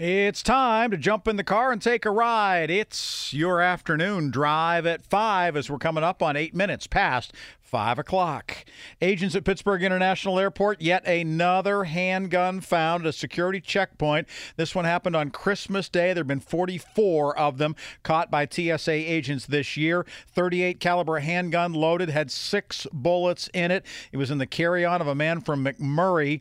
It's time to jump in the car and take a ride. It's your afternoon drive at 5 as we're coming up on eight minutes past 5 o'clock. Agents at Pittsburgh International Airport, yet another handgun found at a security checkpoint. This one happened on Christmas Day. There have been 44 of them caught by TSA agents this year. 38 caliber handgun loaded, had six bullets in it. It was in the carry-on of a man from McMurray.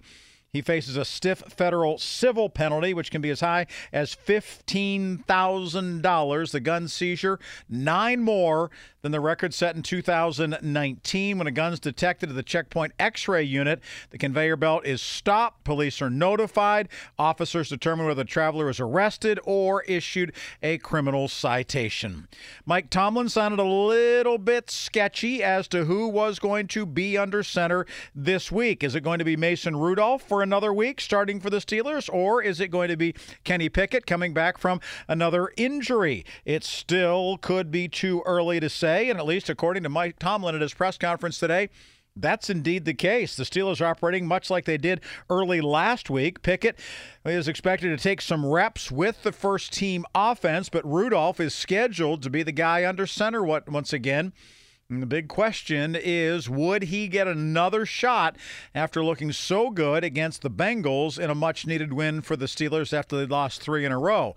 He faces a stiff federal civil penalty, which can be as high as $15,000. The gun seizure, nine more than the record set in 2019 when a gun's detected at the checkpoint x ray unit. The conveyor belt is stopped. Police are notified. Officers determine whether the traveler is arrested or issued a criminal citation. Mike Tomlin sounded a little bit sketchy as to who was going to be under center this week. Is it going to be Mason Rudolph for another week starting for the Steelers, or is it going to be Kenny Pickett coming back from another injury? It still could be too early to say, and at least according to Mike Tomlin at his press conference today, that's indeed the case. The Steelers are operating much like they did early last week. Pickett is expected to take some reps with the first team offense, but Rudolph is scheduled to be the guy under center once again. And the big question is would he get another shot after looking so good against the Bengals in a much needed win for the Steelers after they lost three in a row?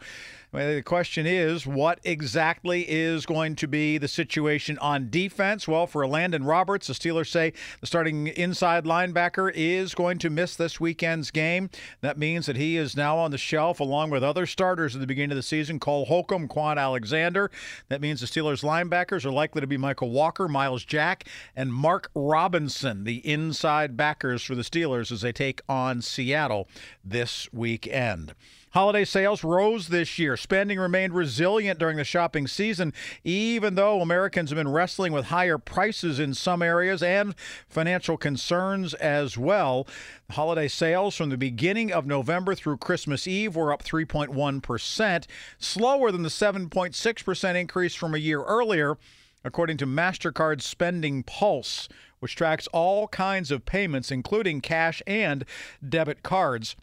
The question is, what exactly is going to be the situation on defense? Well, for Landon Roberts, the Steelers say the starting inside linebacker is going to miss this weekend's game. That means that he is now on the shelf along with other starters at the beginning of the season, Cole Holcomb, Kwon Alexander. That means the Steelers linebackers are likely to be Mykal Walker, Myles Jack, and Mark Robinson, the inside backers for the Steelers as they take on Seattle this weekend. Holiday sales rose this year. Spending remained resilient during the shopping season, even though Americans have been wrestling with higher prices in some areas and financial concerns as well. Holiday sales from the beginning of November through Christmas Eve were up 3.1%, slower than the 7.6% increase from a year earlier, according to MasterCard's Spending Pulse, which tracks all kinds of payments, including cash and debit cards.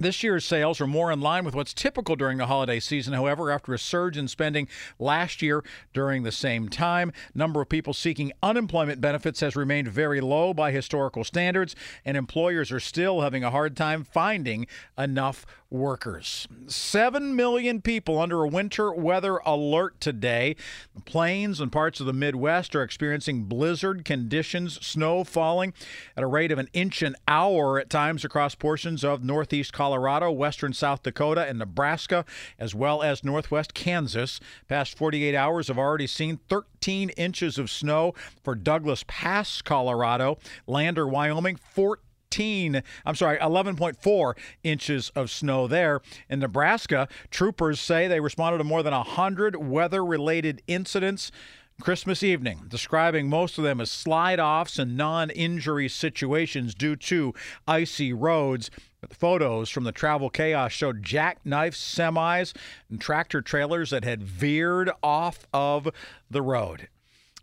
This year's sales are more in line with what's typical during the holiday season, however, after a surge in spending last year during the same time. Number of people seeking unemployment benefits has remained very low by historical standards, and employers are still having a hard time finding enough workers. Seven million people under a winter weather alert today. The plains and parts of the Midwest are experiencing blizzard conditions, snow falling at a rate of an inch an hour at times across portions of northeast Colorado, western South Dakota, and Nebraska, as well as northwest Kansas. Past 48 hours have already seen 13 inches of snow for Douglas Pass, Colorado, Lander, Wyoming, 14 13, I'm sorry, 11.4 inches of snow there. In Nebraska, troopers say they responded to more than 100 weather related incidents. Christmas evening, describing most of them as slide offs and non injury situations due to icy roads. But the photos from the travel chaos showed jackknife semis and tractor trailers that had veered off of the road.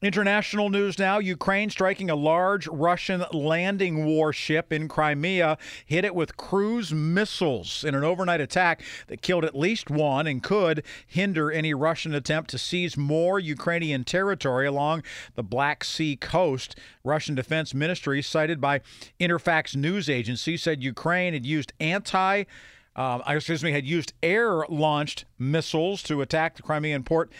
International news now Ukraine striking a large Russian landing warship in Crimea, hit it with cruise missiles in an overnight attack that killed at least one and could hinder any Russian attempt to seize more Ukrainian territory along the Black Sea coast. Russian Defense Ministry, cited by Interfax news agency, said Ukraine had used anti um, excuse me, had used air launched missiles to attack the Crimean port.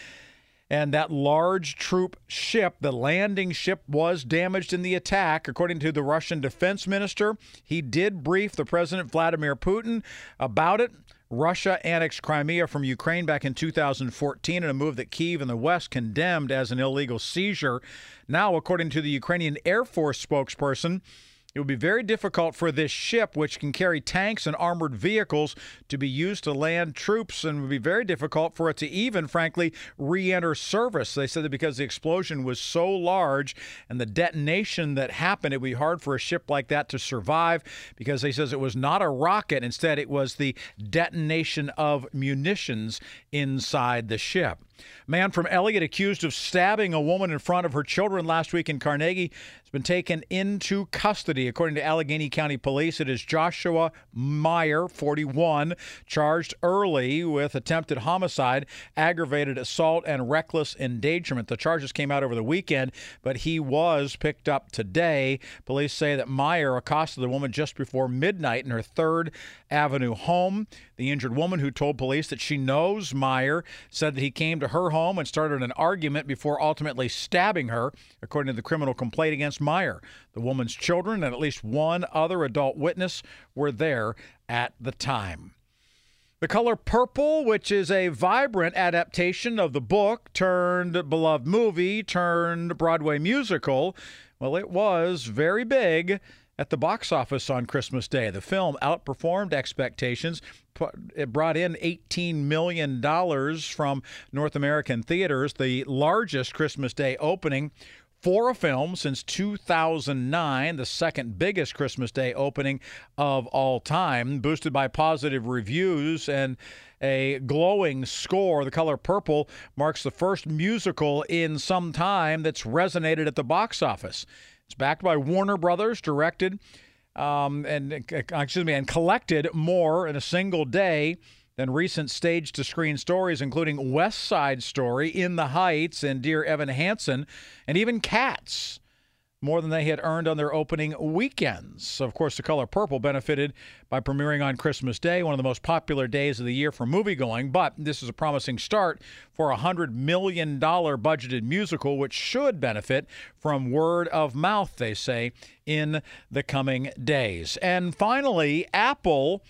And that large troop ship, the landing ship, was damaged in the attack. According to the Russian defense minister, he did brief the President Vladimir Putin about it. Russia annexed Crimea from Ukraine back in 2014 in a move that Kiev and the West condemned as an illegal seizure. Now, according to the Ukrainian Air Force spokesperson, it would be very difficult for this ship, which can carry tanks and armored vehicles, to be used to land troops, and would be very difficult for it to even, frankly, re enter service. They said that because the explosion was so large and the detonation that happened, it would be hard for a ship like that to survive because they says it was not a rocket. Instead, it was the detonation of munitions inside the ship. A man from Elliott accused of stabbing a woman in front of her children last week in Carnegie has been taken into custody. According to Allegheny County Police, it is Joshua Meyer, 41, charged early with attempted homicide, aggravated assault, and reckless endangerment. The charges came out over the weekend, but he was picked up today. Police say that Meyer accosted the woman just before midnight in her 3rd Avenue home. The injured woman, who told police that she knows Meyer, said that he came to her home and started an argument before ultimately stabbing her, according to the criminal complaint against Meyer. The woman's children and at least one other adult witness were there at the time. The Color Purple, which is a vibrant adaptation of the book turned beloved movie turned Broadway musical, well, it was very big at the box office on Christmas Day. The film outperformed expectations. It brought in $18 million from North American theaters, the largest Christmas Day opening for a film since 2009, the second biggest Christmas Day opening of all time, boosted by positive reviews and a glowing score. The color purple marks the first musical in some time that's resonated at the box office. It's backed by Warner Brothers, directed um, and uh, excuse me, and collected more in a single day than recent stage to screen stories, including West Side Story, In the Heights, and Dear Evan Hansen, and even Cats more than they had earned on their opening weekends. Of course, The Color Purple benefited by premiering on Christmas Day, one of the most popular days of the year for moviegoing, but this is a promising start for a $100 million budgeted musical, which should benefit from word of mouth, they say, in the coming days. And finally, Apple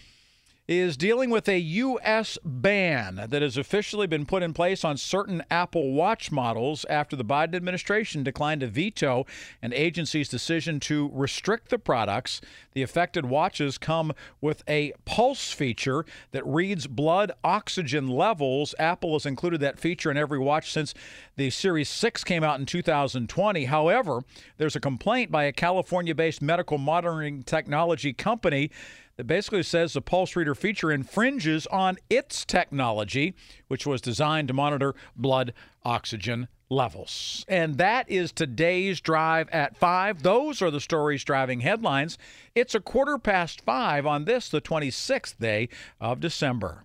is dealing with a U.S. ban that has officially been put in place on certain Apple Watch models after the Biden administration declined to veto an agency's decision to restrict the products. The affected watches come with a pulse feature that reads blood oxygen levels. Apple has included that feature in every watch since the Series 6 came out in 2020. However, there's a complaint by a California based medical monitoring technology company that basically says the pulse reader feature infringes on its technology, which was designed to monitor blood oxygen levels. And that is today's drive at 5. Those are the stories driving headlines. It's a quarter past 5 on this, the 26th day of December.